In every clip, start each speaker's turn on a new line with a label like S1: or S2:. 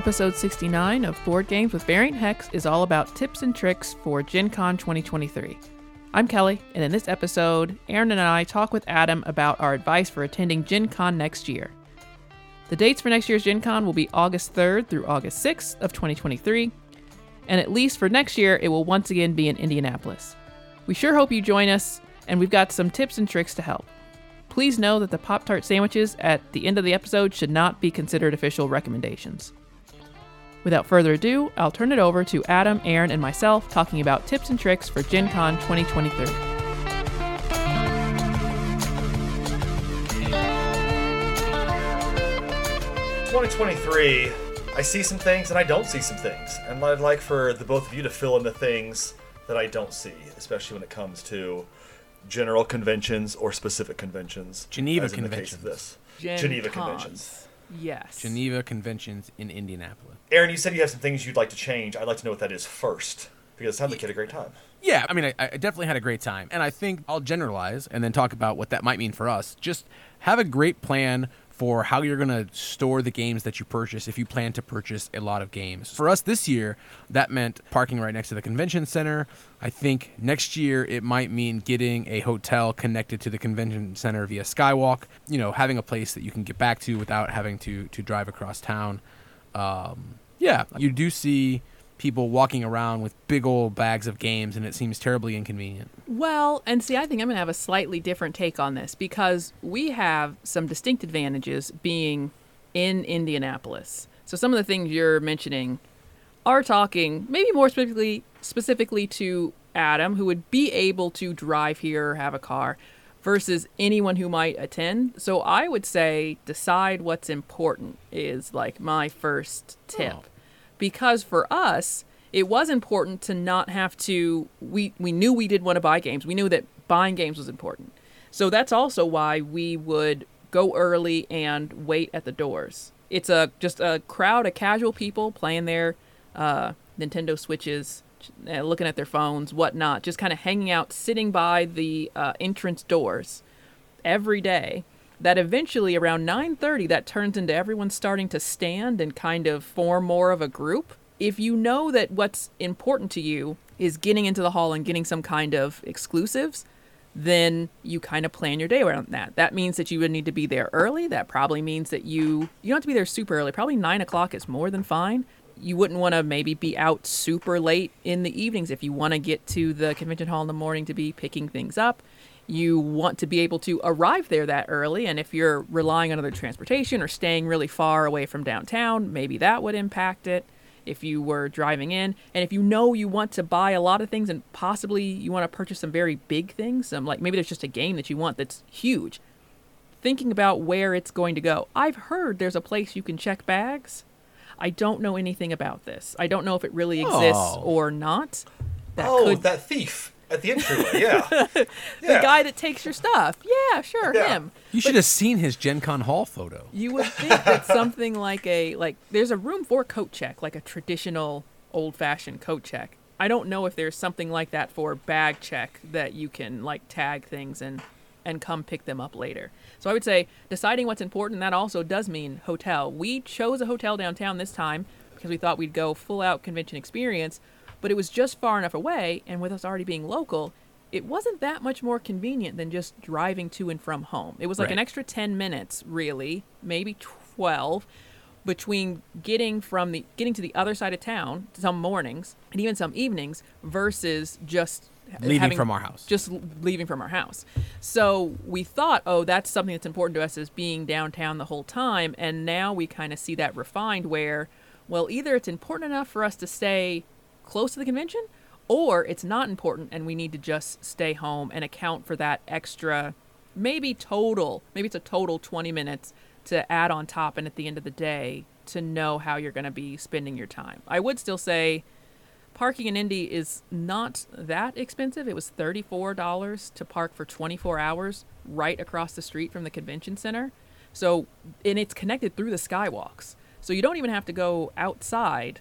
S1: Episode 69 of Board Games with Variant Hex is all about tips and tricks for Gen Con 2023. I'm Kelly, and in this episode, Aaron and I talk with Adam about our advice for attending Gen Con next year. The dates for next year's Gen Con will be August 3rd through August 6th of 2023, and at least for next year, it will once again be in Indianapolis. We sure hope you join us, and we've got some tips and tricks to help. Please know that the Pop Tart sandwiches at the end of the episode should not be considered official recommendations. Without further ado, I'll turn it over to Adam, Aaron, and myself talking about tips and tricks for Gen Con 2023.
S2: Twenty twenty three. I see some things and I don't see some things, and I'd like for the both of you to fill in the things that I don't see, especially when it comes to general conventions or specific conventions.
S3: Geneva
S2: as in the case of
S3: conventions.
S2: this.
S1: Gen
S2: Geneva
S1: Cons.
S2: conventions.
S1: Yes.
S3: Geneva Conventions in Indianapolis.
S2: Aaron, you said you have some things you'd like to change. I'd like to know what that is first, because it sounds like you had a great time.
S3: Yeah, I mean, I, I definitely had a great time. And I think I'll generalize and then talk about what that might mean for us. Just have a great plan for how you're going to store the games that you purchase if you plan to purchase a lot of games. For us this year, that meant parking right next to the convention center. I think next year it might mean getting a hotel connected to the convention center via Skywalk, you know, having a place that you can get back to without having to to drive across town. Um, yeah, you do see people walking around with big old bags of games, and it seems terribly inconvenient.
S1: Well, and see, I think I'm going to have a slightly different take on this because we have some distinct advantages being in Indianapolis. So some of the things you're mentioning are talking maybe more specifically specifically to Adam, who would be able to drive here or have a car, versus anyone who might attend. So I would say decide what's important is like my first tip
S3: Oh.
S1: because for us it was important to not have to we we knew we did want to buy games we knew that buying games was important so that's also why we would go early and wait at the doors it's a just a crowd of casual people playing their uh, nintendo switches looking at their phones whatnot just kind of hanging out sitting by the uh, entrance doors every day that eventually around 9:30 that turns into everyone starting to stand and kind of form more of a group. If you know that what's important to you is getting into the hall and getting some kind of exclusives, then you kind of plan your day around that. That means that you would need to be there early. That probably means that you you don't have to be there super early. Probably nine o'clock is more than fine. You wouldn't want to maybe be out super late in the evenings. If you want to get to the convention hall in the morning to be picking things up you want to be able to arrive there that early. And if you're relying on other transportation or staying really far away from downtown maybe that would impact it if you were driving in. And if you know you want to buy a lot of things and possibly you want to purchase some very big things some like maybe there's just a game that you want that's huge thinking about where it's going to go. I've heard there's a place you can check bags i don't know anything about this i don't know if it really exists
S3: Oh.
S1: or not that
S2: oh,
S1: could
S2: that thief at the entryway. Yeah.
S1: the
S2: yeah.
S1: guy that takes your stuff yeah sure
S2: Yeah.
S1: him
S3: You should have seen his Gen Con Hall photo.
S1: You would think that something like a like there's a room for coat check, like a traditional old-fashioned coat check. I don't know if there's something like that for bag check that you can like tag things and and come pick them up later. So I would say deciding what's important that also does mean hotel. We chose a hotel downtown this time because we thought we'd go full out convention experience, but it was just far enough away and with us already being local, it wasn't that much more convenient than just driving to and from home. It was like an extra 10 minutes, really, maybe 12 between getting from the getting to the other side of town some mornings and even some evenings versus just
S3: Leaving
S1: having-
S3: from our house.
S1: just leaving from our house. So we thought, oh, that's something that's important to us is being downtown the whole time. And now we kind of see that refined where, well, either it's important enough for us to stay close to the convention or it's not important and we need to just stay home and account for that extra, maybe total, maybe it's a total 20 minutes to add on top and at the end of the day to know how you're going to be spending your time. I would still say parking in Indy is not that expensive. It was $34 to park for 24 hours right across the street from the convention center. So, and it's connected through the skywalks. So you don't even have to go outside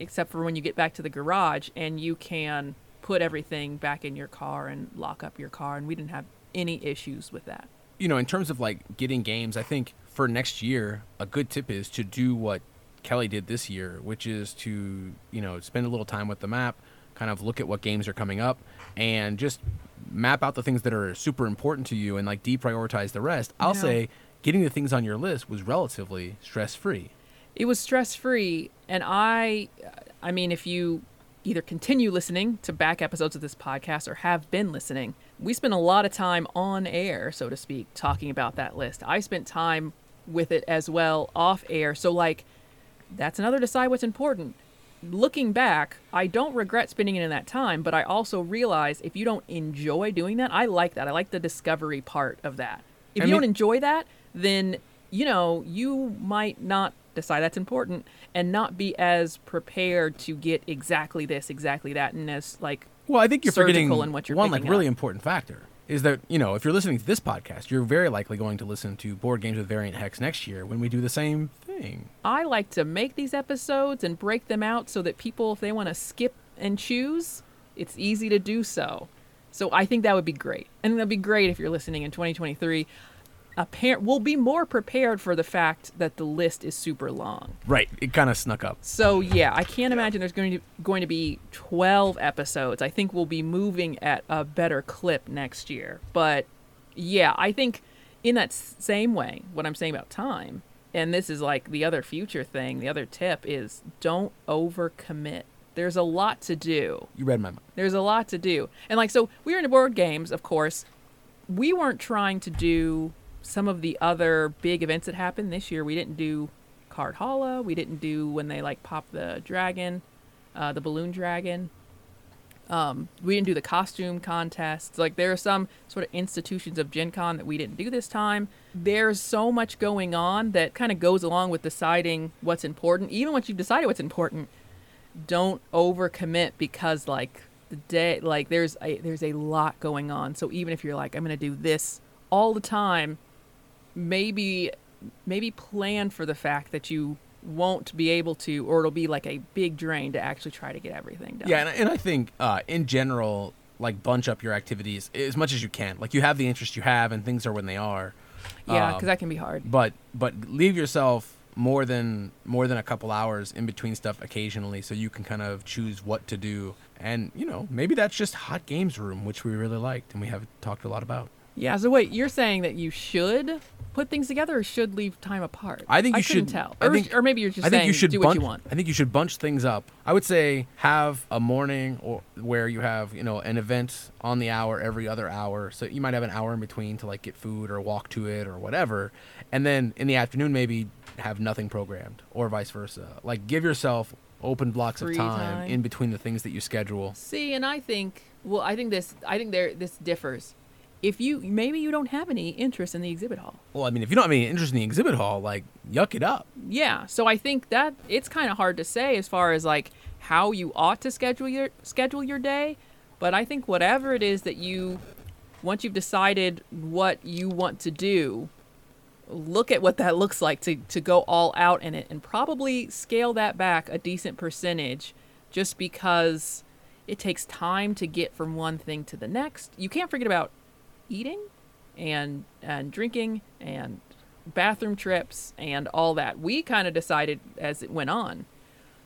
S1: except for when you get back to the garage and you can put everything back in your car and lock up your car and we didn't have any issues with that.
S3: you know, in terms of like getting games, I think for next year, a good tip is to do what Kelly did this year, which is to you know spend a little time with the map, kind of look at what games are coming up, and just map out the things that are super important to you and like deprioritize the rest. I'll
S1: Yeah.
S3: say getting the things on your list was relatively stress free.
S1: it was stress free and i i mean if you either continue listening to back episodes of this podcast or have been listening we spent a lot of time on air so to speak talking about that list i spent time with it as well off air. So like that's another decide what's important. Looking back i don't regret spending it in that time but i also realize if you don't enjoy doing that i like that. I like the discovery part of that. If
S3: I
S1: you
S3: mean-
S1: don't enjoy that then you know you might not decide that's important and not be as prepared to get exactly this exactly that and as like
S3: Well, I think you're forgetting
S1: in what you're
S3: one like really
S1: up.
S3: important factor is that you know if you're listening to this podcast, you're very likely going to listen to board games with variant hex next year when we do the same thing.
S1: I like to make these episodes and break them out so that people, if they want to skip and choose, it's easy to do so. So I think that would be great. And that'd be great if you're listening in 2023. Appar- we'll be more prepared for the fact that the list is super long.
S3: Right. It kind of snuck up.
S1: So yeah, I can't imagine there's going to going to be 12 episodes. I think we'll be moving at a better clip next year. But yeah, I think in that same way, what I'm saying about time, and this is like the other future thing, the other tip is don't overcommit. There's a lot to do.
S3: You read my mind.
S1: There's a lot to do. And like so we were into board games, of course. We weren't trying to do some of the other big events that happened this year. We didn't do Cardhalla. We didn't do when they like pop the dragon, uh, the balloon dragon. Um, we didn't do the costume contests. Like there are some sort of institutions of Gen Con that we didn't do this time. There's so much going on that kind of goes along with deciding what's important. Even once you've decided what's important, don't overcommit because like the day like there's a there's a lot going on. So even if you're like I'm to do this all the time, maybe maybe plan for the fact that you won't be able to or it'll be like a big drain to actually try to get everything done.
S3: Yeah, and, and I think uh, in general, like bunch up your activities as much as you can. Like you have the interest you have, and things are when they are.
S1: Yeah,
S3: Um,
S1: cuz that can be hard.
S3: but but leave yourself more than more than a couple hours in between stuff occasionally so you can kind of choose what to do and you know maybe that's just hot games room which we really liked and we have talked a lot about
S1: Yeah, so wait, you're saying that you should put things together or should leave time apart?
S3: I think you
S1: couldn't
S3: should-
S1: tell. Or,
S3: think-
S1: or maybe you're just
S3: I think
S1: saying
S3: you should
S1: do
S3: bunch,
S1: what you want.
S3: I think you should bunch things up. I would say have a morning or where you have you know an event on the hour every other hour. So you might have an hour in between to like get food or walk to it or whatever, and then in the afternoon maybe have nothing programmed or vice versa. Like give yourself open blocks
S1: Free
S3: of time,
S1: time.
S3: in between the things that you schedule.
S1: See, and I think well, I think this I think there this differs. If you maybe you don't have any interest in the exhibit hall.
S3: Well, I mean, if you don't have any interest in the exhibit hall, like yuck it up.
S1: Yeah, so I think that it's kind of hard to say as far as like how you ought to schedule your schedule your day, but I think whatever it is that you once you've decided what you want to do, look at what that looks like to to go all out in it and probably scale that back a decent percentage just because it takes time to get from one thing to the next. You can't forget about eating and and drinking and bathroom trips and all that. We kind of decided as it went on,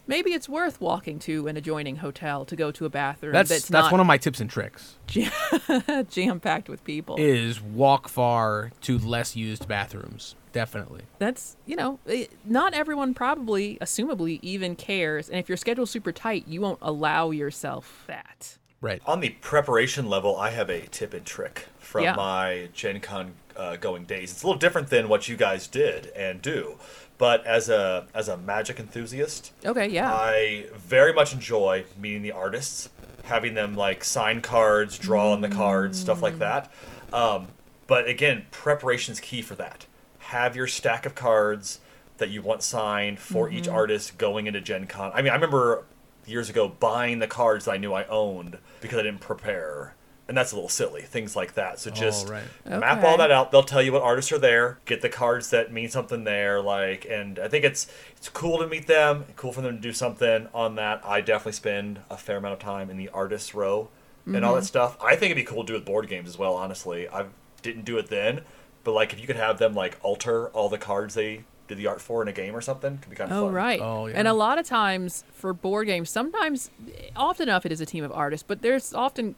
S1: maybe it's worth walking to an adjoining hotel to go to a bathroom
S3: That's
S1: that's,
S3: that's, one of my tips and tricks.
S1: jam packed with people.
S3: Is walk far to less used bathrooms. Definitely.
S1: that's you know eh, not everyone probably assumably even cares and if your schedule's super tight you won't allow yourself that
S3: Right.
S2: On the preparation level, I have a tip and trick from
S1: Yeah.
S2: my Gen Con uh, going days. It's a little different than what you guys did and do, but as a as a magic enthusiast,
S1: okay yeah
S2: I very much enjoy meeting the artists, having them like sign cards, draw on the cards, stuff like that. Um, but again, preparation is key for that. Have your stack of cards that you want signed for each artist going into Gen Con. I mean, I remember years ago buying the cards that I knew I owned because I didn't prepare. And that's a little silly, things like that. So oh, just
S3: right.
S2: map
S1: Okay.
S2: all that out. They'll tell you what artists are there. Get the cards that mean something there. Like, and I think it's it's cool to meet them. Cool for them to do something on that. I definitely spend a fair amount of time in the artists row and all that mm-hmm. stuff. I think it'd be cool to do with board games as well. Honestly, I didn't do it then, but like if you could have them like alter all the cards they do the art for in a game or something. Could be kind of
S1: Oh
S2: fun.
S1: right.
S3: Oh, yeah.
S1: And a lot of times for board games, sometimes often enough it is a team of artists, but there's often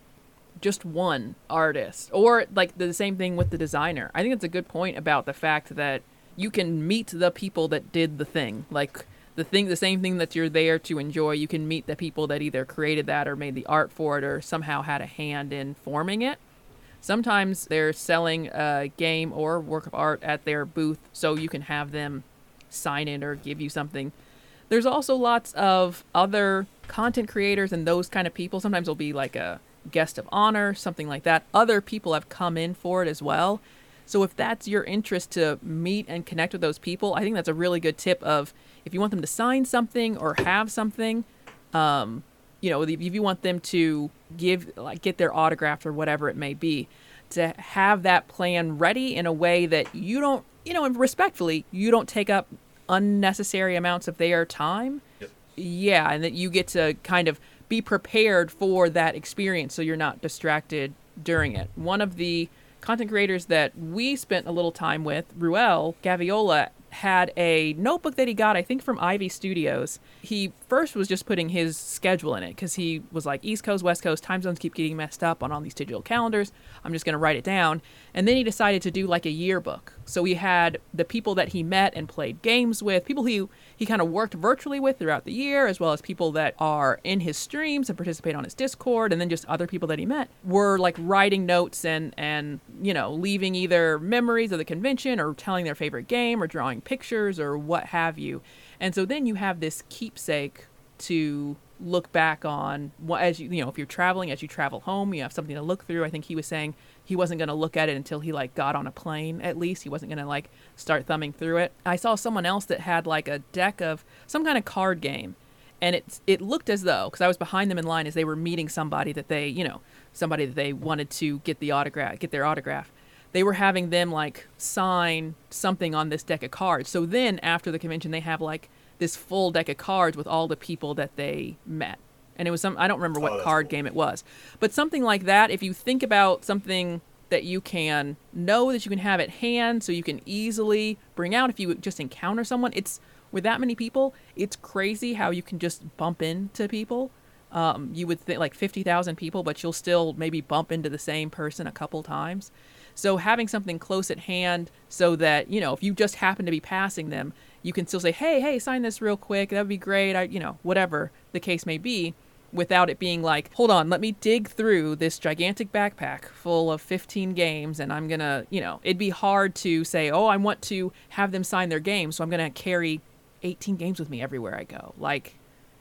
S1: just one artist or like the same thing with the designer. I think it's a good point about the fact that you can meet the people that did the thing. Like the thing the same thing that you're there to enjoy, you can meet the people that either created that or made the art for it or somehow had a hand in forming it. Sometimes they're selling a game or work of art at their booth so you can have them sign it or give you something. There's also lots of other content creators and those kind of people. Sometimes it'll be like a guest of honor, something like that. Other people have come in for it as well. So if that's your interest to meet and connect with those people, I think that's a really good tip of if you want them to sign something or have something, um, you know, if you want them to give like get their autograph or whatever it may be, to have that plan ready in a way that you don't, you know, and respectfully, you don't take up unnecessary amounts of their time.
S2: Yep.
S1: Yeah, and that you get to kind of be prepared for that experience so you're not distracted during it. One of the content creators that we spent a little time with, Ruel Gaviola, had a notebook that he got, I think, from Ivy Studios. He first was just putting his schedule in it because he was like, East Coast, West Coast, time zones keep getting messed up on all these digital calendars. I'm just going to write it down. And then he decided to do like a yearbook. So he had the people that he met and played games with, people he, he kind of worked virtually with throughout the year, as well as people that are in his streams and participate on his Discord, and then just other people that he met were like writing notes and, and you know, leaving either memories of the convention or telling their favorite game or drawing pictures or what have you. And so then you have this keepsake to look back on as you you know if you're traveling as you travel home you have something to look through i think he was saying he wasn't going to look at it until he like got on a plane at least. He wasn't going to like start thumbing through it. I saw someone else that had like a deck of some kind of card game and it it looked as though because i was behind them in line as they were meeting somebody that they you know somebody that they wanted to get the autograph get their autograph. They were having them like sign something on this deck of cards. So then after the convention they have like this full deck of cards with all the people that they met and it was some i don't remember
S2: Oh,
S1: what
S2: that's
S1: card
S2: cool.
S1: game it was. But something like that if you think about something that you can know that you can have at hand so you can easily bring out if you just encounter someone it's with that many people it's crazy how you can just bump into people. Um, you would think like 50,000 people but you'll still maybe bump into the same person a couple times. So having something close at hand so that you know if you just happen to be passing them you can still say hey hey sign this real quick. That would be great. I you know whatever the case may be without it being like, hold on, let me dig through this gigantic backpack full of 15 games and I'm going to, you know, it'd be hard to say, oh, I want to have them sign their games, so I'm going to carry 18 games with me everywhere I go. Like,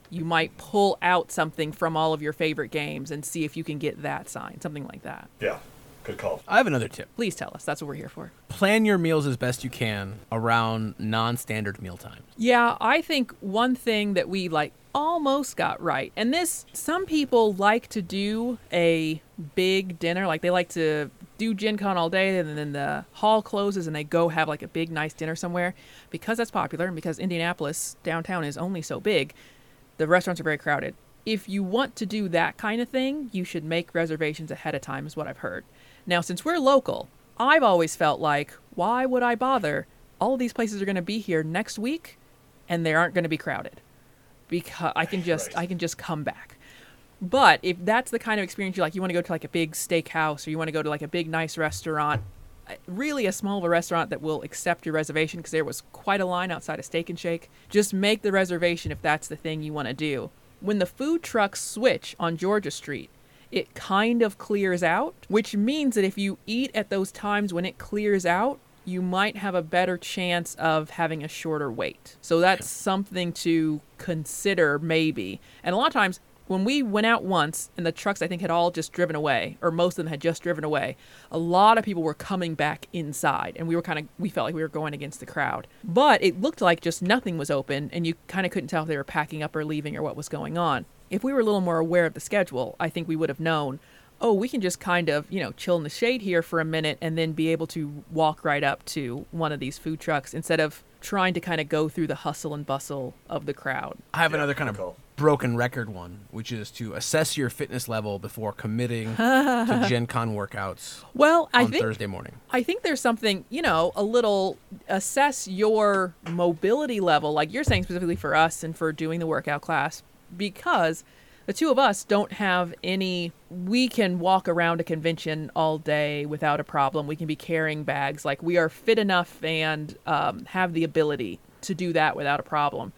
S1: you might pull out something from all of your favorite games and see if you can get that signed, something like that.
S2: Yeah. Good call.
S3: I have another tip.
S1: Please tell us. That's what we're here for.
S3: Plan your meals as best you can around non-standard meal times.
S1: Yeah, I think one thing that we like almost got right, and this, some people like to do a big dinner, like they like to do Gen Con all day, and then the hall closes and they go have like a big, nice dinner somewhere. Because that's popular, and because Indianapolis downtown is only so big, the restaurants are very crowded. If you want to do that kind of thing, you should make reservations ahead of time, is what I've heard. Now, since we're local, I've always felt like, why would I bother? All of these places are going to be here next week, and they aren't going to be crowded because I can just
S2: Right.
S1: I can just come back. But if that's the kind of experience you like, you want to go to like a big steakhouse or you want to go to like a big nice restaurant, uh, really a small of a restaurant that will accept your reservation because there was quite a line outside of Steak and Shake. Just make the reservation if that's the thing you want to do. When the food trucks switch on Georgia Street, it kind of clears out, which means that if you eat at those times when it clears out, you might have a better chance of having a shorter wait. So that's something to consider, maybe. And a lot of times, when we went out once and the trucks, I think, had all just driven away, or most of them had just driven away, a lot of people were coming back inside. And we were kind of, we felt like we were going against the crowd. But it looked like just nothing was open, and you kind of couldn't tell if they were packing up or leaving or what was going on. If we were a little more aware of the schedule, I think we would have known oh, we can just kind of, you know, chill in the shade here for a minute and then be able to walk right up to one of these food trucks instead of trying to kind of go through the hustle and bustle of the crowd.
S3: I have
S2: Yeah,
S3: another kind of
S2: good call.
S3: broken record one, which is to assess your fitness level before committing to Gen Con workouts
S1: Well, I think
S3: Thursday morning.
S1: I think there's something, you know, a little assess your mobility level, like you're saying specifically for us and for doing the workout class, because the two of us don't have any. We can walk around a convention all day without a problem. We can be carrying bags. Like we are fit enough and um, have the ability to do that without a problem.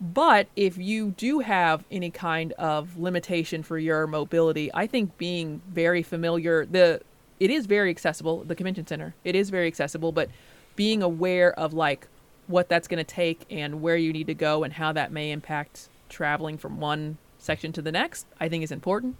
S1: But if you do have any kind of limitation for your mobility, I think being very familiar the it is very accessible, the convention center. It is very accessible, but being aware of like what that's going to take and where you need to go and how that may impact traveling from one section to the next, I think is important.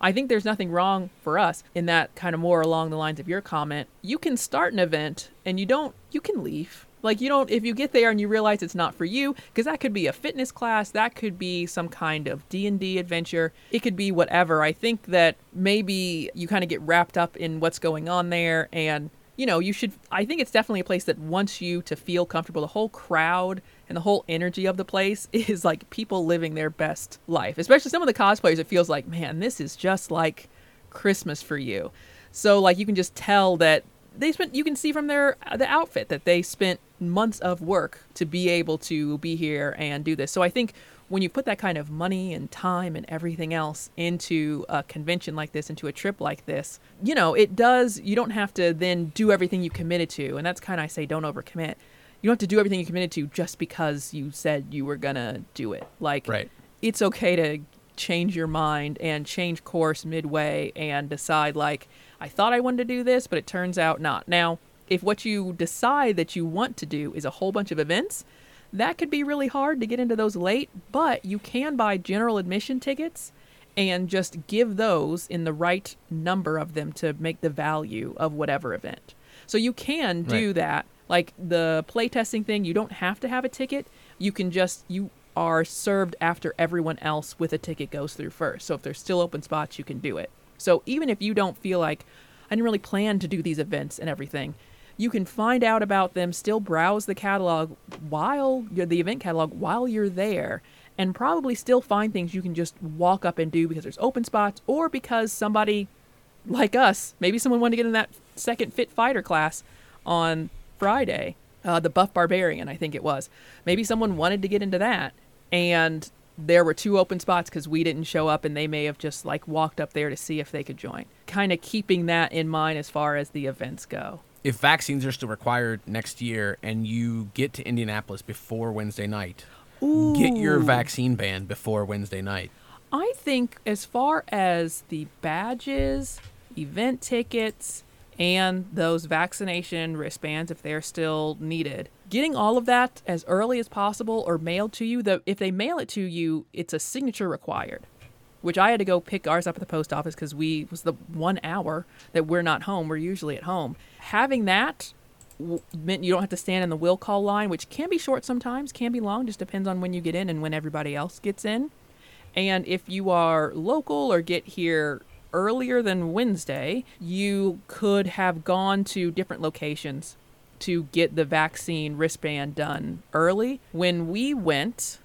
S1: I think there's nothing wrong for us in that kind of more along the lines of your comment. You can start an event and you don't you can leave. Like you don't if you get there and you realize it's not for you because that could be a fitness class, that could be some kind of D&D adventure. It could be whatever. I think that maybe you kind of get wrapped up in what's going on there and you know, you should I think it's definitely a place that wants you to feel comfortable. The whole crowd and the whole energy of the place is like people living their best life. Especially some of the cosplayers it feels like, man, this is just like Christmas for you. So like you can just tell that they spent you can see from their uh, the outfit that they spent months of work to be able to be here and do this. So I think when you put that kind of money and time and everything else into a convention like this, into a trip like this, you know, it does, you don't have to then do everything you committed to. And that's kind of, I say, don't overcommit. You don't have to do everything you committed to just because you said you were going to do it. Like,
S3: Right.
S1: it's okay to change your mind and change course midway and decide, like, I thought I wanted to do this, but it turns out not. Now, if what you decide that you want to do is a whole bunch of events, that could be really hard to get into those late, but you can buy general admission tickets and just give those in the right number of them to make the value of whatever event. So you can do
S3: Right.
S1: that. Like the playtesting thing, you don't have to have a ticket. You can just you are served after everyone else with a ticket goes through first. So if there's still open spots, you can do it. So even if you don't feel like I didn't really plan to do these events and everything, you can find out about them, still browse the catalog while the event catalog while you're there, and probably still find things you can just walk up and do because there's open spots or because somebody like us, maybe someone wanted to get in that second fit fighter class on Friday, uh, the buff barbarian, I think it was. Maybe someone wanted to get into that, and there were two open spots because we didn't show up, and they may have just like walked up there to see if they could join. Kind of keeping that in mind as far as the events go.
S3: If vaccines are still required next year and you get to Indianapolis before Wednesday night, get your vaccine ban before Wednesday night.
S1: I think as far as the badges, event tickets, and those vaccination wristbands, if they're still needed, getting all of that as early as possible or mailed to you. The if they mail it to you, it's a signature required. Which I had to go pick ours up at the post office because we was the one hour that we're not home. We're usually at home. Having that meant you don't have to stand in the will call line, which can be short sometimes, can be long, just depends on when you get in and when everybody else gets in. And if you are local or get here earlier than Wednesday, you could have gone to different locations to get the vaccine wristband done early. When we went,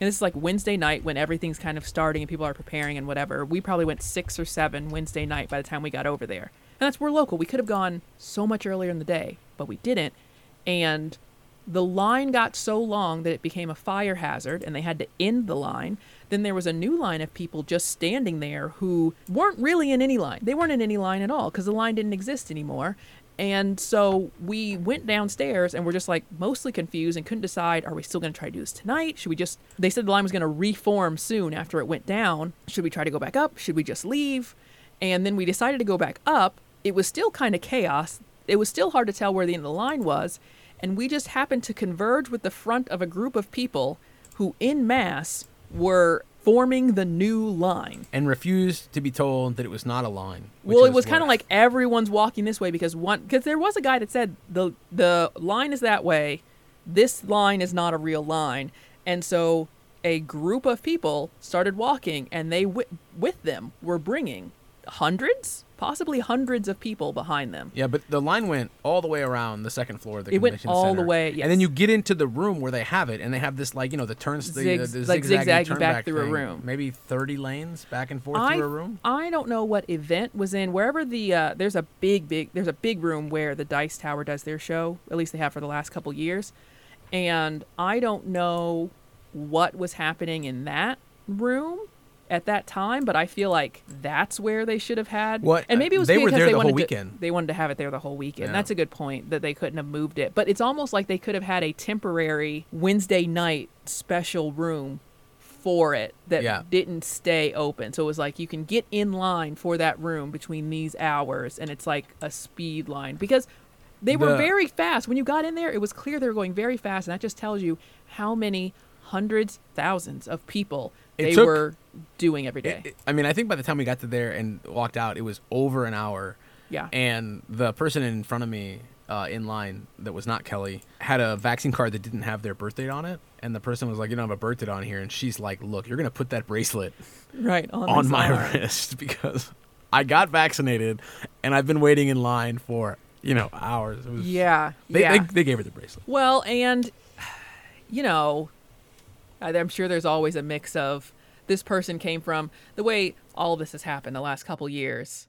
S1: and this is like Wednesday night when everything's kind of starting and people are preparing and whatever, we probably went six or seven Wednesday night by the time we got over there. And that's we're local. We could have gone so much earlier in the day, but we didn't. And the line got so long that it became a fire hazard and they had to end the line. Then there was a new line of people just standing there who weren't really in any line. They weren't in any line at all because the line didn't exist anymore. And so we went downstairs and we're just like mostly confused and couldn't decide are we still going to try to do this tonight? Should we just, they said the line was going to reform soon after it went down. Should we try to go back up? Should we just leave? And then we decided to go back up. It was still kind of chaos. It was still hard to tell where the end of the line was. And we just happened to converge with the front of a group of people who, in mass, were forming the new line.
S3: And refused to be told that it was not a line.
S1: Well, it was kind of like everyone's walking this way because one because there was a guy that said the the line is that way, this line is not a real line, and so a group of people started walking, and they wi- with them were bringing hundreds, possibly hundreds of people behind them.
S3: Yeah, but the line went all the way around the second floor of the
S1: It went
S3: convention
S1: all the
S3: center.
S1: way,
S3: And then you get into the room where they have it, and they have this like you know the turns, the,
S1: Zigs-
S3: the
S1: like zigzagging
S3: turn
S1: back through a room.
S3: maybe thirty lanes back and forth
S1: I,
S3: through a room.
S1: I don't know what event was in wherever the uh, there's a big big there's a big room where the Dice Tower does their show. At least they have for the last couple years, and I don't know what was happening in that room at that time, but I feel like that's where they should have had.
S3: What-
S1: And maybe it was
S3: they were
S1: because
S3: there
S1: they
S3: the whole
S1: wanted to. They wanted to have it there the whole weekend.
S3: Yeah.
S1: That's a good point that they couldn't have moved it. But it's almost like they could have had a temporary Wednesday night special room for it that
S3: Yeah.
S1: didn't stay open. So it was like you can get in line for that room between these hours, and it's like a speed line because they were
S3: The-
S1: very fast. When you got in there, it was clear they were going very fast, and that just tells you how many hundreds, thousands of people
S3: It
S1: they
S3: took-
S1: were doing every day.
S3: It- it- I mean, I think by the time we got to there and walked out, it was over an hour.
S1: yeah.
S3: And the person in front of me uh, in line that was not Kelly had a vaccine card that didn't have their birth date on it. And the person was like, "You don't have a birth date on here." And she's like, "Look, you're gonna put that bracelet
S1: right on,
S3: on my wrist because I got vaccinated and I've been waiting in line for you know hours." It was,
S1: Yeah.
S3: They,
S1: yeah.
S3: they they gave her the bracelet.
S1: Well, and you know, I'm sure there's always a mix of this person came from the way all this has happened the last couple years.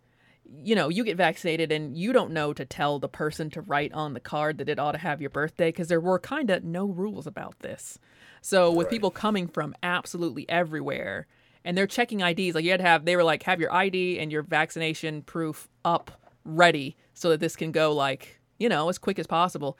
S1: You know, you get vaccinated and you don't know to tell the person to write on the card that it ought to have your birthday because there were kind of no rules about this. So with
S2: Right.
S1: people coming from absolutely everywhere and they're checking IDs, like you had to have, they were like, have your ID and your vaccination proof up ready so that this can go like, you know, as quick as possible.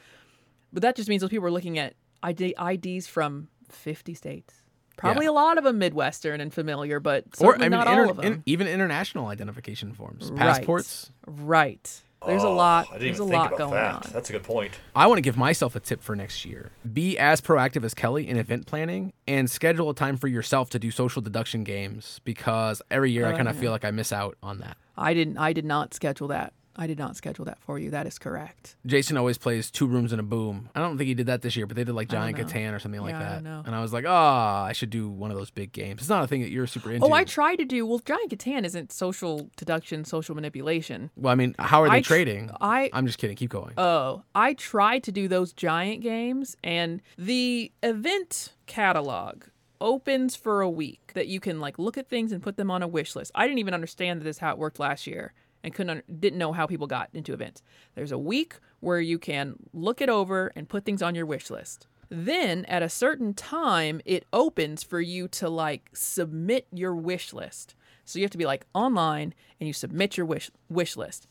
S1: But that just means those people are looking at ID, IDs from 50 states. Probably
S3: Yeah.
S1: a lot of them Midwestern and familiar, but
S3: Or
S1: certainly
S3: I mean,
S1: not
S3: inter-
S1: all of them.
S3: in- even international identification forms, passports.
S1: right. There's a
S2: Oh,
S1: lot. There's a lot going
S2: that.
S1: on.
S2: That's a good point.
S3: I want to give myself a tip for next year. Be as proactive as Kelly in event planning and schedule a time for yourself to do social deduction games because every year I
S1: Oh,
S3: kind of
S1: yeah. Uh-huh.
S3: feel like I miss out on that.
S1: I didn't. I did not schedule that. I did not schedule that for you. That is correct.
S3: Jason always plays two rooms and a boom. I don't think he did that this year, but they did like Giant. Catan or something like
S1: Yeah, I
S3: that.
S1: know.
S3: And I was like, oh, I should do one of those big games. It's not a thing that you're super into.
S1: Oh, I tried to do. Well, Giant Catan isn't social deduction, social manipulation.
S3: well, I mean, how are they
S1: I tr-
S3: trading?
S1: I
S3: I'm just kidding. Keep going.
S1: Oh, I tried to do those giant games, and the event catalog opens for a week that you can like look at things and put them on a wish list. I didn't even understand that this is how it worked last year and couldn't didn't know how people got into events. There's a week where you can look it over and put things on your wish list. Then at a certain time it opens for you to like submit your wish list. So you have to be like online and you submit your wish wish list.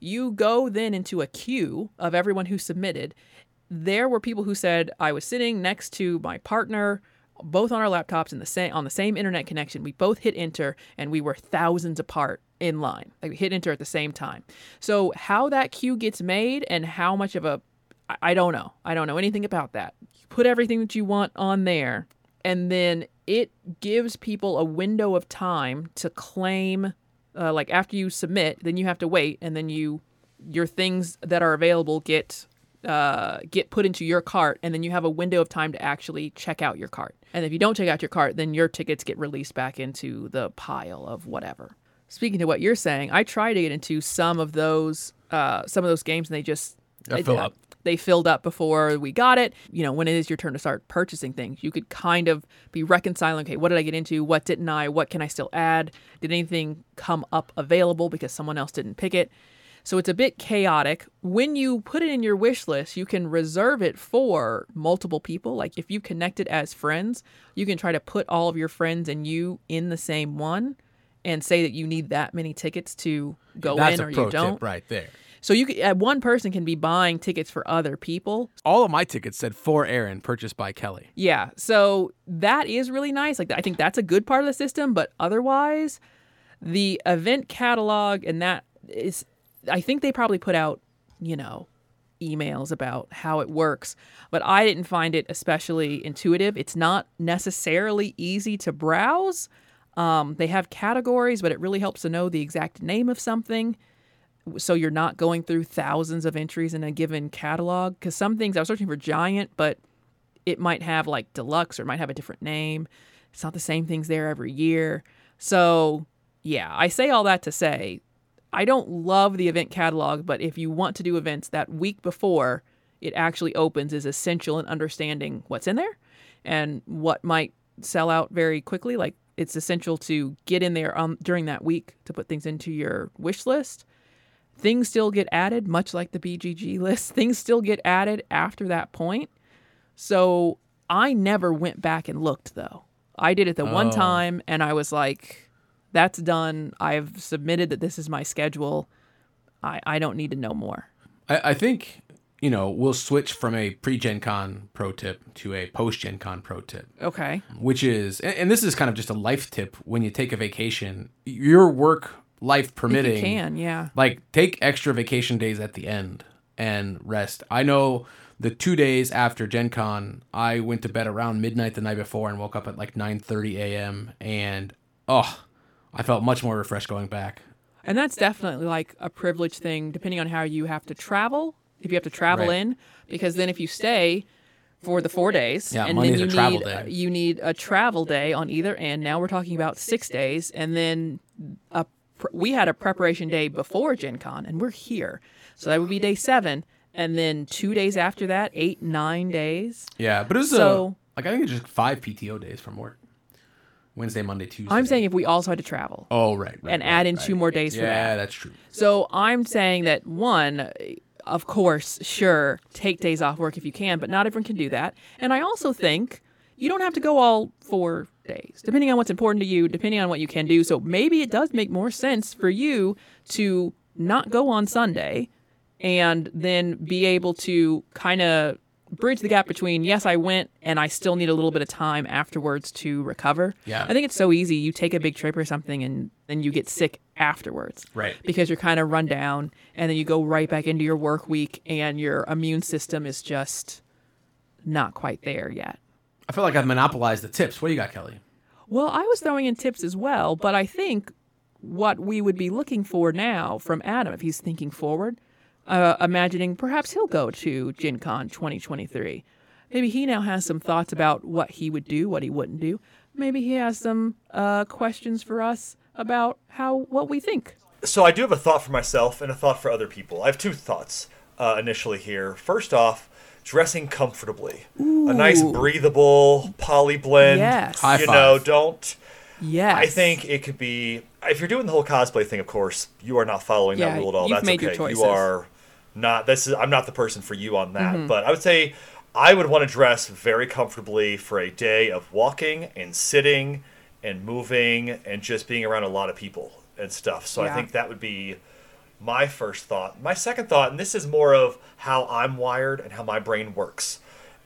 S1: You go then into a queue of everyone who submitted. There were people who said I was sitting next to my partner, both on our laptops in the same on the same internet connection. We both hit enter and we were thousands apart in line. Like we hit enter at the same time. So how that queue gets made and how much of a I don't know. I don't know anything about that. You put everything that you want on there and then it gives people a window of time to claim uh, like after you submit, then you have to wait, and then you your things that are available get uh, get put into your cart, and then you have a window of time to actually check out your cart. And if you don't check out your cart, then your tickets get released back into the pile of whatever. Speaking to what you're saying, I tried to get into some of those uh, some of those games, and they just
S3: They fill up.
S1: they filled up before we got it. You know, when it is your turn to start purchasing things, you could kind of be reconciling, okay, what did I get into? What didn't I? What can I still add? Did anything come up available because someone else didn't pick it? So it's a bit chaotic. When you put it in your wish list, you can reserve it for multiple people. Like if you connect it as friends, you can try to put all of your friends and you in the same one and say that you need that many tickets to go
S3: That's
S1: in or you don't.
S3: right there.
S1: So you could, uh, one person can be buying tickets for other people.
S3: All of my tickets said for Aaron, purchased by Kelly.
S1: Yeah. So that is really nice. Like I think that's a good part of the system, but otherwise the event catalog and that is I think they probably put out, you know, emails about how it works, but I didn't find it especially intuitive. It's not necessarily easy to browse. Um, they have categories, but it really helps to know the exact name of something so you're not going through thousands of entries in a given catalog because some things i was searching for giant but it might have like deluxe or it might have a different name it's not the same things there every year so yeah, I say all that to say I don't love the event catalog, but if you want to do events that week before it actually opens is essential in understanding what's in there and what might sell out very quickly. Like it's essential to get in there um, during that week to put things into your wish list. Things still get added, much like the BGG list. Things still get added after that point. So I never went back and looked though. I did it the one
S3: Oh.
S1: time and I was like, that's done. I've submitted that this is my schedule. I, I don't need to know more.
S3: I, I think you know we'll switch from a pre-Gen Con pro tip to a post-Gen Con pro tip,
S1: Okay.
S3: which is, and, and this is kind of just a life tip when you take a vacation, your work life
S1: If
S3: permitting.
S1: you can, yeah.
S3: like take extra vacation days at the end and rest. I know the two days after Gen Con, I went to bed around midnight the night before and woke up at like 9:30 a.m. and oh, I felt much more refreshed going back.
S1: And that's definitely like a privilege thing, depending on how you have to travel. If you have to travel
S3: Right.
S1: in, because then if you stay for the four days,
S3: Yeah,
S1: and
S3: Monday's
S1: then
S3: a
S1: you
S3: travel
S1: need
S3: day.
S1: you need a travel day on either end. Now we're talking about six days, and then a we had a preparation day before Gen Con, and we're here, so that would be day seven, and then two days after that, eight nine days.
S3: Yeah, but it was
S1: So-
S3: a, like I think it's just five PTO days from work. Wednesday, Monday, Tuesday.
S1: I'm saying if we also had to travel.
S3: Oh right, right
S1: and
S3: right,
S1: add in
S3: right.
S1: two more days for that.
S3: Yeah, that's true.
S1: So I'm saying that one, of course, sure, take days off work if you can, but not everyone can do that. And I also think you don't have to go all four days, depending on what's important to you, depending on what you can do. So maybe it does make more sense for you to not go on Sunday and then be able to kind of bridge the gap between yes i went and i still need a little bit of time afterwards to recover
S3: Yeah.
S1: i think it's so easy you take a big trip or something and then you get sick afterwards
S3: Right.
S1: because you're kind of run down and then you go right back into your work week and your immune system is just not quite there yet.
S3: I feel like I've monopolized the tips. What do you got, Kelly?
S1: Well, I was throwing in tips as well, but I think what we would be looking for now from Adam, if he's thinking forward, uh, imagining perhaps he'll go to Gen Con 2023. Maybe he now has some thoughts about what he would do, what he wouldn't do. Maybe he has some uh, questions for us about how what we think.
S2: So I do have a thought for myself and a thought for other people. I have two thoughts uh, initially here. First off, dressing comfortably, a nice breathable poly blend.
S1: Yes.
S3: High
S2: you
S3: five.
S2: know, don't.
S1: Yes.
S2: I think it could be if you're doing the whole cosplay thing. Of course, you are not following
S1: Yeah,
S2: that rule at all.
S1: you've
S2: That's
S1: made your
S2: okay.
S1: choices.
S2: You are not. This is. I'm not the person for you on that.
S1: Mm-hmm.
S2: But I would say I would want to dress very comfortably for a day of walking and sitting and moving and just being around a lot of people and stuff. So I think that would be my first thought. My second thought, and this is more of how I'm wired and how my brain works.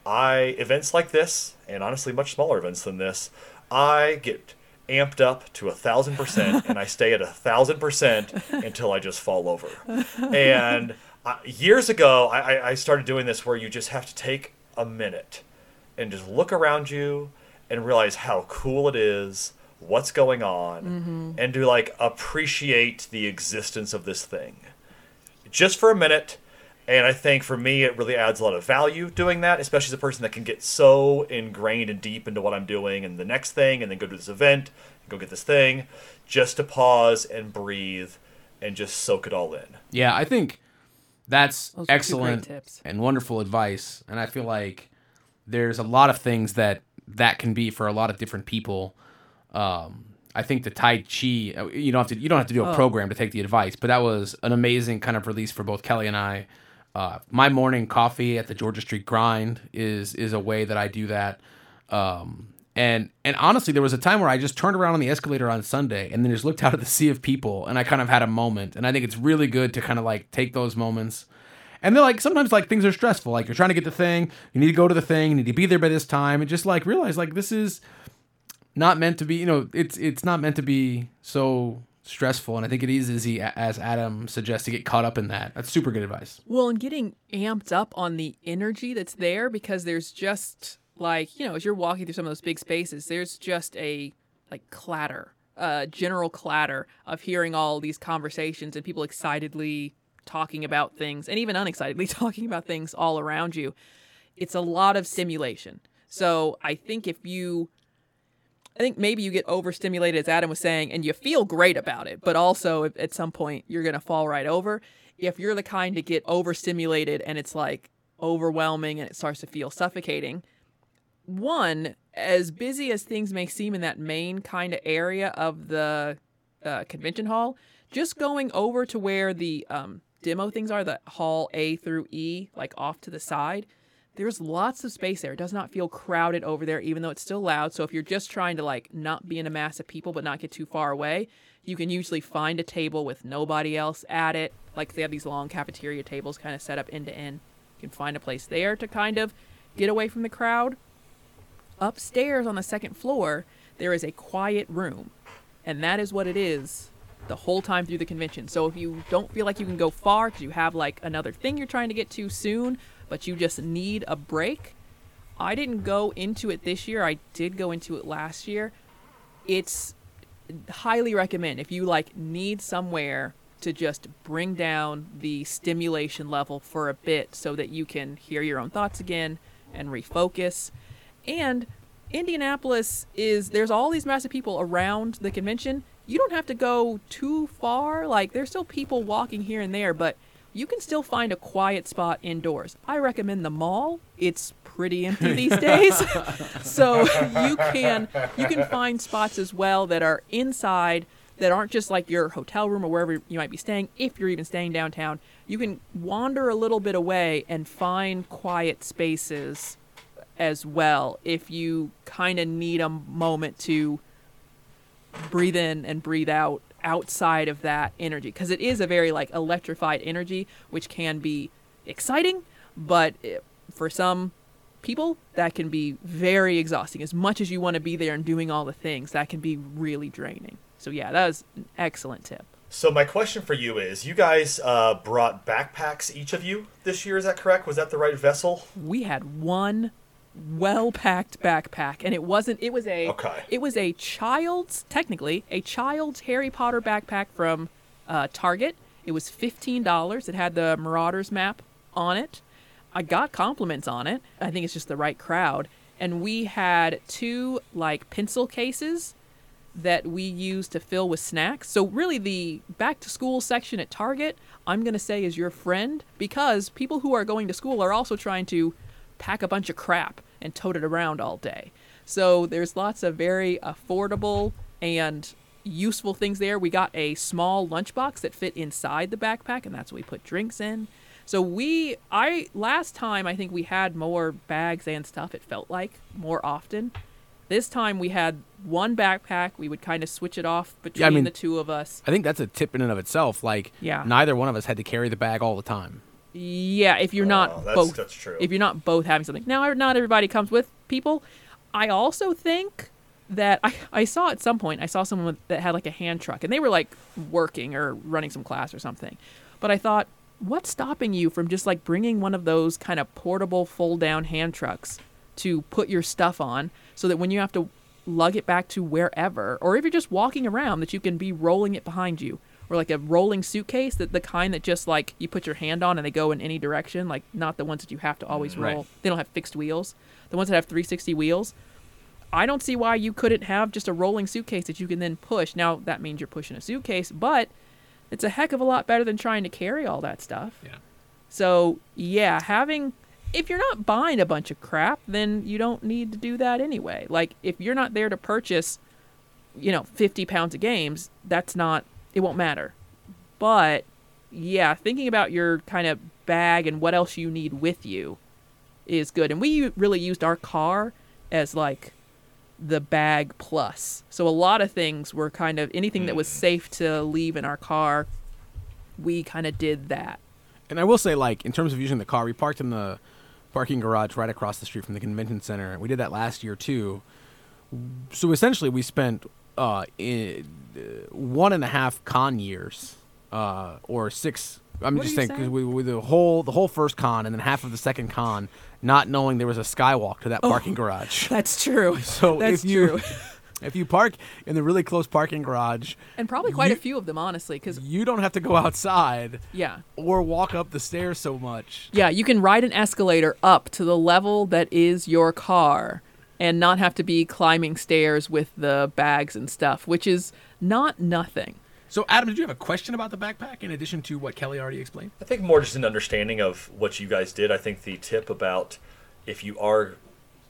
S2: I events like this, and honestly much smaller events than this, I get amped up to a thousand percent, and I stay at a thousand percent until I just fall over. And uh, years ago, I, I- I started doing this where you just have to take a minute and just look around you and realize how cool it is, what's going on, and to like appreciate the existence of this thing just for a minute. And I think for me, it really adds a lot of value doing that, especially as a person that can get so ingrained and deep into what I'm doing and the next thing, and then go to this event, go get this thing, just to pause and breathe and just soak it all in.
S3: Yeah, I think that's
S1: Those are two great
S3: excellent
S1: tips.
S3: and wonderful advice. And I feel like there's a lot of things that that can be for a lot of different people. Um, I think the Tai Chi, uh, you don't have to you don't have to do a program to take the advice, but that was an amazing kind of release for both Kelly and I. Uh, my morning coffee at the Georgia Street Grind is is a way that I do that. Um, and and honestly, there was a time where I just turned around on the escalator on Sunday and then just looked out at the sea of people, and I kind of had a moment. And I think it's really good to kind of like take those moments. And they're like sometimes like things are stressful. Like you're trying to get the thing, you need to go to the thing, you need to be there by this time, and just like realize like this is not meant to be. You know, it's it's not meant to be so stressful. And I think it is easy, as Adam suggests, to get caught up in that. That's super good advice.
S1: Well, and getting amped up on the energy that's there because there's just like, you know, as you're walking through some of those big spaces, there's just a like clatter, uh, general clatter of hearing all these conversations and people excitedly talking about things and even unexcitedly talking about things all around you. It's a lot of stimulation. So I think if you I think maybe you get overstimulated, as Adam was saying, and you feel great about it, but also at some point you're going to fall right over. If you're the kind to get overstimulated and it's like overwhelming and it starts to feel suffocating, one, as busy as things may seem in that main kind of area of the uh, convention hall, just going over to where the um, demo things are, the hall A through E, like off to the side, there's lots of space there. It does not feel crowded over there, even though it's still loud. So if you're just trying to like not be in a mass of people but not get too far away, you can usually find a table with nobody else at it. Like they have these long cafeteria tables kind of set up end to end. You can find a place there to kind of get away from the crowd. Upstairs on the second floor, there is a quiet room, and that is what it is the whole time through the convention. So if you don't feel like you can go far because you have like another thing you're trying to get to soon, but you just need a break, I didn't go into it this year. I did go into it last year. It's highly recommend if you like need somewhere to just bring down the stimulation level for a bit so that you can hear your own thoughts again and refocus. And Indianapolis is there's all these massive people around the convention. You don't have to go too far. Like there's still people walking here and there, but you can still find a quiet spot indoors. I recommend the mall. It's pretty empty these days. so you can you can find spots as well that are inside that aren't just like your hotel room or wherever you might be staying if you're even staying downtown. You can wander a little bit away and find quiet spaces as well if you kind of need a moment to breathe in and breathe out outside of that energy because it is a very like electrified energy which can be exciting but it, for some people that can be very exhausting as much as you want to be there and doing all the things that can be really draining so yeah that was an excellent tip
S2: So my question for you is: You guys uh, brought backpacks, each of you, this year. Is that correct? Was that the right vessel?
S1: we had one well packed backpack and it wasn't it was a
S2: Okay.
S1: it was a child's technically a child's harry potter backpack from uh, target. It was $15 it had the marauders map on it. I got compliments on it. I think it's just the right crowd. And we had two like pencil cases that we used to fill with snacks. So really the back to school section at Target, I'm going to say is your friend because people who are going to school are also trying to pack a bunch of crap and tote it around all day. So there's lots of very affordable and useful things there. We got a small lunchbox that fit inside the backpack and that's what we put drinks in. So we I last time I think we had more bags and stuff it felt like more often. This time we had one backpack. We would kind of switch it off between
S3: mean-
S1: the two of us.
S3: I think that's a tip in and of itself. Like,
S1: Yeah.
S3: neither one of us had to carry the bag all the time.
S1: Yeah, if you're not
S2: Oh, that's-
S1: both,
S2: that's true.
S1: if you're not both having something. Now, not everybody comes with people. I also think that I, I saw at some point I saw someone with, that had like a hand truck, and they were like working or running some class or something. But I thought, what's stopping you from just like bringing one of those kind of portable fold down hand trucks to put your stuff on, so that when you have to lug it back to wherever, or if you're just walking around, that you can be rolling it behind you or like a rolling suitcase that the kind that just like you put your hand on and they go in any direction like not the ones that you have to always mm,
S3: Right.
S1: roll. They don't have fixed wheels. The ones that have 360 wheels i don't see why you couldn't have just a rolling suitcase that you can then push. Now that means you're pushing a suitcase but it's a heck of a lot better than trying to carry all that stuff.
S3: Yeah.
S1: so yeah having if you're not buying a bunch of crap then you don't need to do that anyway. Like if you're not there to purchase you know 50 pounds of games that's not it won't matter. But yeah thinking about your kind of bag and what else you need with you is good. And we really used our car as like the bag plus. So a lot of things were kind of anything that was mm. safe to leave in our car we kind of did that.
S3: And I will say, like, in terms of using the car, we parked in the parking garage right across the street from the convention center. We did that last year too. So essentially, we spent uh, i uh, one and a half con years, uh, or six. I'm
S1: What
S3: just saying because we, we the whole the whole first con and then half of the second con, not knowing there was a skywalk to that parking garage.
S1: that's true
S3: So
S1: that's
S3: if you
S1: true
S3: if you park in the really close parking garage,
S1: and probably quite
S3: You-
S1: a few of them honestly because
S3: you don't have to go outside
S1: yeah
S3: or walk up the stairs so much.
S1: Yeah, you can ride an escalator up to the level that is your car and not have to be climbing stairs with the bags and stuff, which is not nothing.
S3: So, Adam, did you have a question about the backpack in addition to what Kelly already explained?
S2: I think more just an understanding of what you guys did. I think the tip about if you are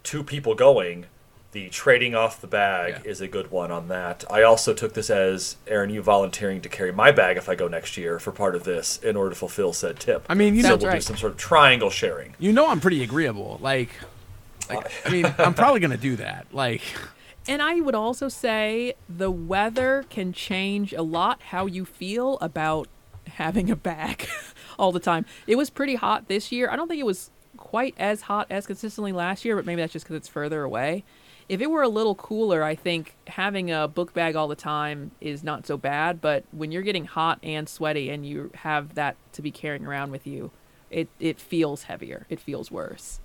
S2: two people going, the trading off the bag
S3: Yeah.
S2: is a good one on that. I also took this as Aaron, you volunteering to carry my bag if I go next year for part of this in order to fulfill said tip.
S3: I mean, you
S2: so
S3: know,
S2: we'll do some sort of triangle sharing.
S3: you know, I'm pretty agreeable. Like, like I mean, I'm probably gonna do that. Like,
S1: And I would also say the weather can change a lot how you feel about having a bag all the time. It was pretty hot this year. I don't think it was quite as hot as consistently last year, but maybe that's just because it's further away. If it were a little cooler, I think having a book bag all the time is not so bad. But when you're getting hot and sweaty and you have that to be carrying around with you, it, it feels heavier. It feels worse.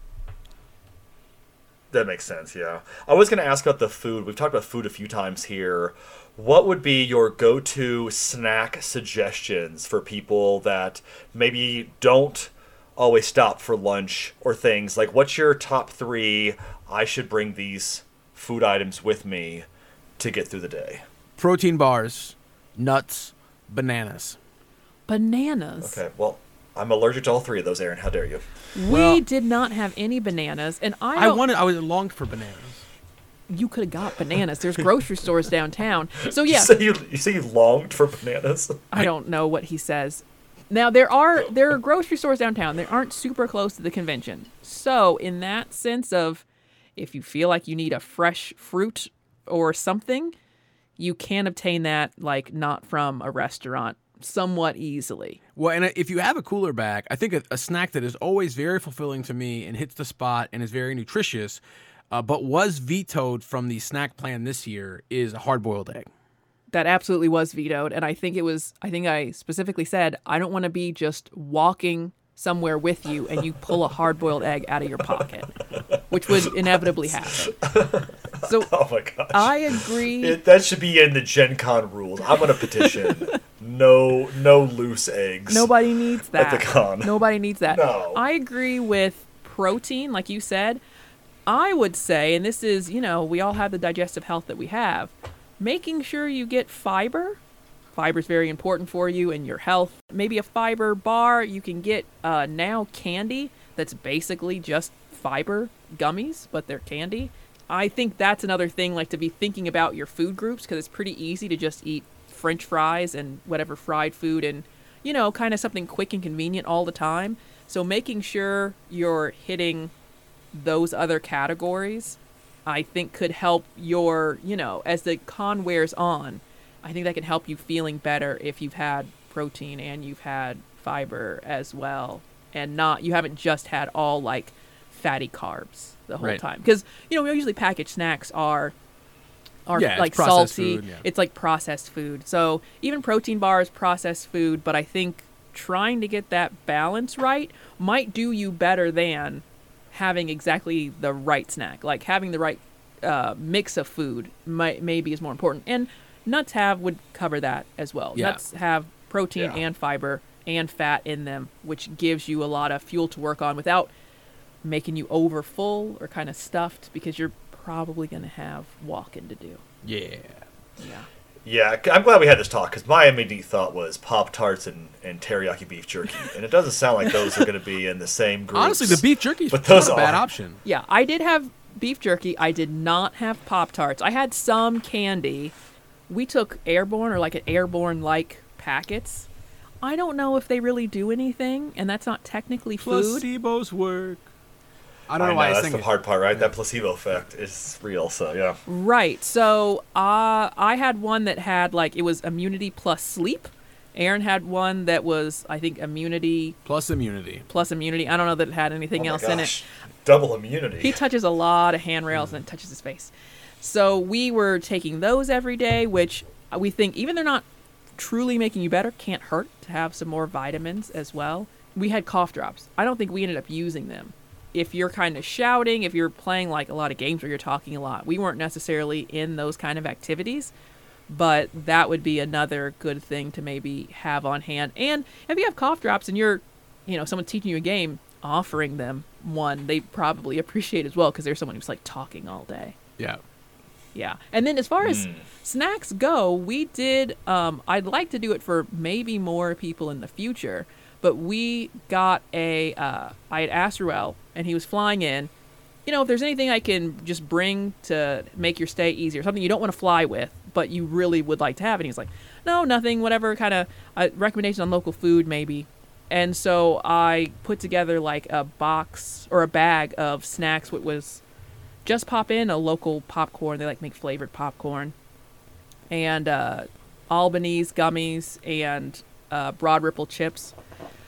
S2: That makes sense, yeah. I was going to ask about the food. We've talked about food a few times here. What would be your go to snack suggestions for people that maybe don't always stop for lunch or things? Like, what's your top three? I should bring these food items with me to get through the day.
S3: protein bars, nuts, bananas.
S1: Bananas.
S2: Okay, well, I'm allergic to all three of those, Aaron. How dare you?
S1: We
S3: Well-
S1: did not have any bananas, and I,
S3: I wanted, I was longed for bananas.
S1: You could have got bananas. There's grocery stores downtown. So
S2: You
S1: yeah,
S2: say you, you say you longed for bananas?
S1: I don't know what he says. Now there are there are grocery stores downtown. They aren't super close to the convention. So in that sense of, if you feel like you need a fresh fruit or something, you can obtain that like not from a restaurant somewhat easily.
S3: Well, and if you have a cooler bag, I think a, a snack that is always very fulfilling to me and hits the spot and is very nutritious, uh, but was vetoed from the snack plan this year is a hard-boiled egg.
S1: that absolutely was vetoed and i think it was i think i specifically said i don't want to be just walking somewhere with you and you pull a hard-boiled egg out of your pocket which would inevitably happen so
S2: Oh my gosh.
S1: i agree
S2: It, that should be in the Gen Con rules. I'm gonna petition. No, no loose eggs.
S1: nobody needs that
S2: At the con.
S1: nobody needs that
S2: No.
S1: i agree with protein like you said i would say and this is you know we all have the digestive health that we have making sure you get fiber Fiber is very important for you and your health. Maybe a fiber bar. You can get uh, now candy that's basically just fiber gummies, but they're candy. I think that's another thing, like to be thinking about your food groups because it's pretty easy to just eat French fries and whatever fried food and, you know, kind of something quick and convenient all the time. So making sure you're hitting those other categories, I think could help your, you know, as the con wears on, I think that can help you feeling better if you've had protein and you've had fiber as well, and not you haven't just had all like fatty carbs the whole
S3: Right.
S1: time. Because you know usually packaged snacks are are
S3: Yeah,
S1: like salty.
S3: food, yeah.
S1: It's like processed food. So even protein bars, processed food. But I think trying to get that balance right might do you better than having exactly the right snack. Like having the right uh, mix of food might maybe is more important. And nuts have would cover that as well.
S3: Yeah.
S1: Nuts have protein and fiber and fat in them, which gives you a lot of fuel to work on without making you over full or kind of stuffed because you're probably going to have walking to do.
S3: Yeah.
S1: Yeah.
S2: Yeah, I'm glad we had this talk because my immediate thought was Pop Tarts and, and teriyaki beef jerky, and it doesn't sound like those are going to be in the same group.
S3: Honestly, the beef jerky is
S2: But
S3: not
S2: those
S3: a bad
S2: are-
S3: option.
S1: Yeah, I did have beef jerky. I did not have Pop Tarts. I had some candy. We took airborne or like an airborne like packets. I don't know if they really do anything, and that's not technically food.
S3: Placebos work. I
S2: I
S3: don't know
S2: know,
S3: why I
S2: that's
S3: sing
S2: the
S3: it.
S2: hard part, right? That placebo effect is real. So yeah,
S1: Right. So uh, I had one that had like it was immunity plus sleep. Aaron had one that was I think immunity
S3: Plus immunity.
S1: plus immunity. I don't know that it had anything
S2: oh my
S1: else in it.
S2: double immunity.
S1: He touches a lot of handrails and it touches his face. So we were taking those every day, which we think, even they're not truly making you better, can't hurt to have some more vitamins as well. We had cough drops. I don't think we ended up using them. If you're kind of shouting, if you're playing like a lot of games where you're talking a lot, we weren't necessarily in those kind of activities, but that would be another good thing to maybe have on hand. And if you have cough drops and you're, you know, someone's teaching you a game, offering them one, they probably appreciate as well because they're someone who's like talking all day.
S3: Yeah.
S1: Yeah. And then as far as
S2: Mm.
S1: snacks go, we did um I'd like to do it for maybe more people in the future, but we got a uh I had asked Ruel and he was flying in. You know, if there's anything I can just bring to make your stay easier, something you don't want to fly with, but you really would like to have. And he's like, no, nothing, whatever kind of uh, recommendation on local food, maybe. And so I put together like a box or a bag of snacks, what was just pop in a local popcorn. They like make flavored popcorn, and uh, Albanese gummies and uh, Broad Ripple chips.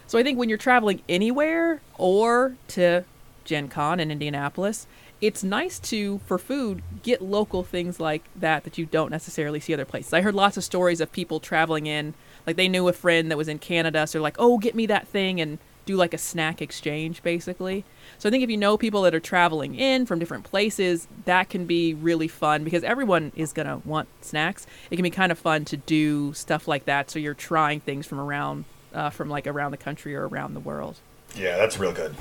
S1: So I think when you're traveling anywhere or to Gen Con in Indianapolis, it's nice to for food get local things like that that you don't necessarily see other places. I heard lots of stories of people traveling in, like they knew a friend that was in Canada, so they're like, "Oh, get me that thing," and do like a snack exchange basically. So I think if you know people that are traveling in from different places, that can be really fun because everyone is going to want snacks. It can be kind of fun to do stuff like that so you're trying things from around uh, from like around the country or around the world.
S2: Yeah, that's real good.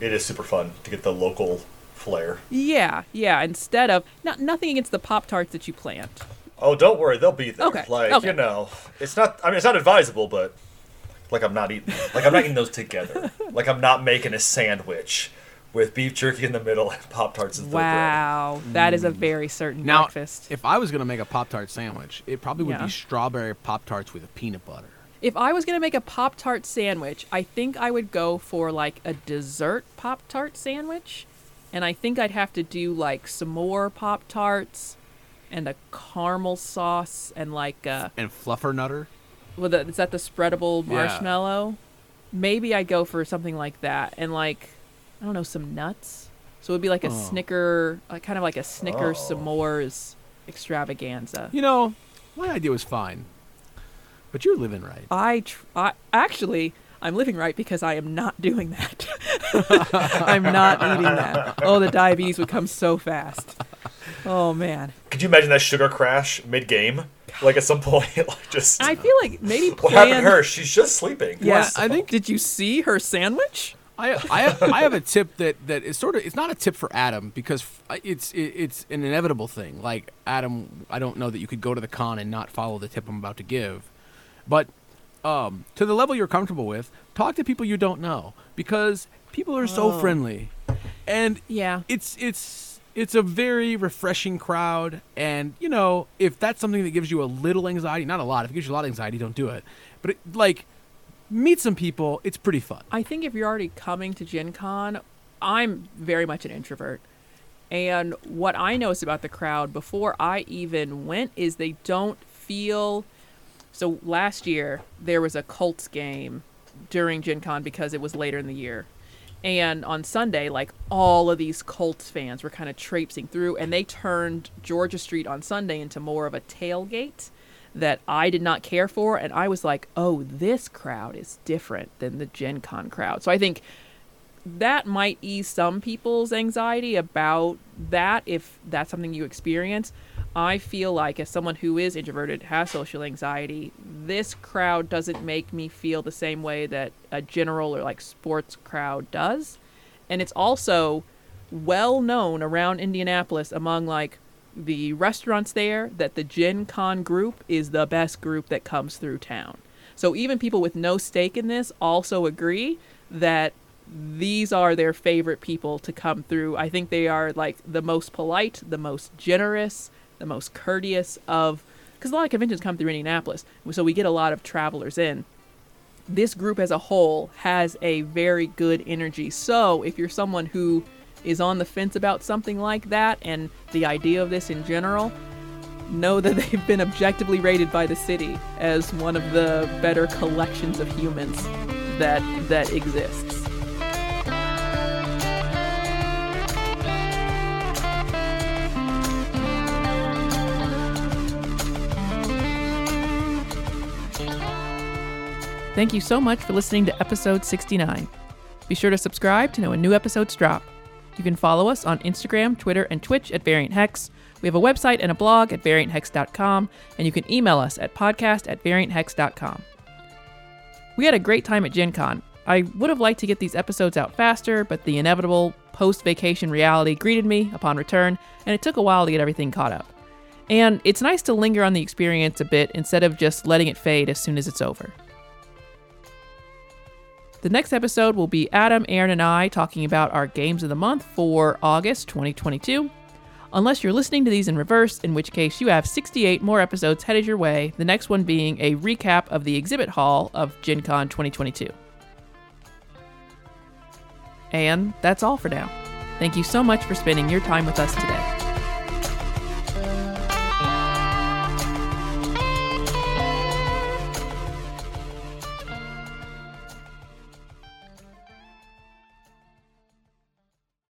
S2: It is super fun to get the local flair.
S1: Yeah, yeah, instead of not nothing against the pop tarts that you plant.
S2: Oh, don't worry, they'll be there.
S1: Okay,
S2: Like
S1: okay.
S2: you know, it's not. I mean, it's not advisable, but like I'm not eating. Like I'm not eating those together. Like I'm not making a sandwich with beef jerky in the middle and pop tarts in the bread.
S1: Wow, that is a very certain
S3: Now,
S1: breakfast.
S3: if I was gonna make a Pop Tart sandwich, it probably would
S1: Yeah.
S3: be strawberry Pop Tarts with a peanut butter.
S1: If I was gonna make a Pop Tart sandwich, I think I would go for like a dessert Pop Tart sandwich, and I think I'd have to do like some more Pop Tarts and a caramel sauce and like uh,
S3: And fluffer nutter.
S1: with a, is that the spreadable
S3: Yeah.
S1: marshmallow? Maybe I'd go for something like that and like I don't know some nuts. So it would be like a
S3: Oh.
S1: Snicker, uh, kind of like a Snicker
S2: Oh.
S1: s'mores extravaganza.
S3: You know, my idea was fine, but you're living right.
S1: I, tr- I actually I'm living right because I am not doing that. I'm not eating that. Oh, the diabetes would come so fast. Oh man.
S2: Could you imagine that sugar crash mid game? Like at some point, like just
S1: I feel like maybe
S2: what happened to her? She's just sleeping.
S1: Yeah,
S3: I think-
S1: Did you see her sandwich?
S3: I I have, I have a tip that that is sort of it's not a tip for Adam because it's it, it's an inevitable thing. Like Adam, I don't know that you could go to the con and not follow the tip I'm about to give, but um, to the level you're comfortable with, talk to people you don't know because people are so
S1: Oh.
S3: friendly, and
S1: Yeah.
S3: it's it's it's a very refreshing crowd and you know if that's something that gives you a little anxiety not a lot if it gives you a lot of anxiety don't do it but it, like meet some people it's pretty fun
S1: I think if you're already coming to Gen Con, I'm very much an introvert. And what I noticed about the crowd before I even went is they don't feel. So last year, there was a Colts game during Gen Con because it was later in the year. And on Sunday, like all of these Colts fans were kind of traipsing through, and they turned Georgia Street on Sunday into more of a tailgate that I did not care for. And I was like, oh, this crowd is different than the Gen Con crowd. So I think that might ease some people's anxiety about that if that's something you experience. I feel like, as someone who is introverted, has social anxiety, this crowd doesn't make me feel the same way that a general or like sports crowd does. And it's also well known around Indianapolis among like the restaurants there that the Gen Con group is the best group that comes through town. So even people with no stake in this also agree that these are their favorite people to come through. I think they are like the most polite, the most generous, the most courteous of because a lot of conventions come through Indianapolis, so we get a lot of travelers in. This group as a whole has a very good energy. So if you're someone who is on the fence about something like that and the idea of this in general, know that they've been objectively rated by the city as one of the better collections of humans that that exists. Thank you so much for listening to episode 69. Be sure to subscribe to know when new episodes drop. You can follow us on Instagram, Twitter, and Twitch at Variant Hex. We have a website and a blog at varianthex.com, and you can email us at podcast at varianthex.com. We had a great time at Gen Con. I would have liked to get these episodes out faster, but the inevitable post vacation reality greeted me upon return, and it took a while to get everything caught up. And it's nice to linger on the experience a bit instead of just letting it fade as soon as it's over. The next episode will be Adam, Aaron, and I talking about our games of the month for August 2022. Unless you're listening to these in reverse, in which case you have 68 more episodes headed your way, the next one being a recap of the exhibit hall of Gen Con 2022. And that's all for now. Thank you so much for spending your time with us today.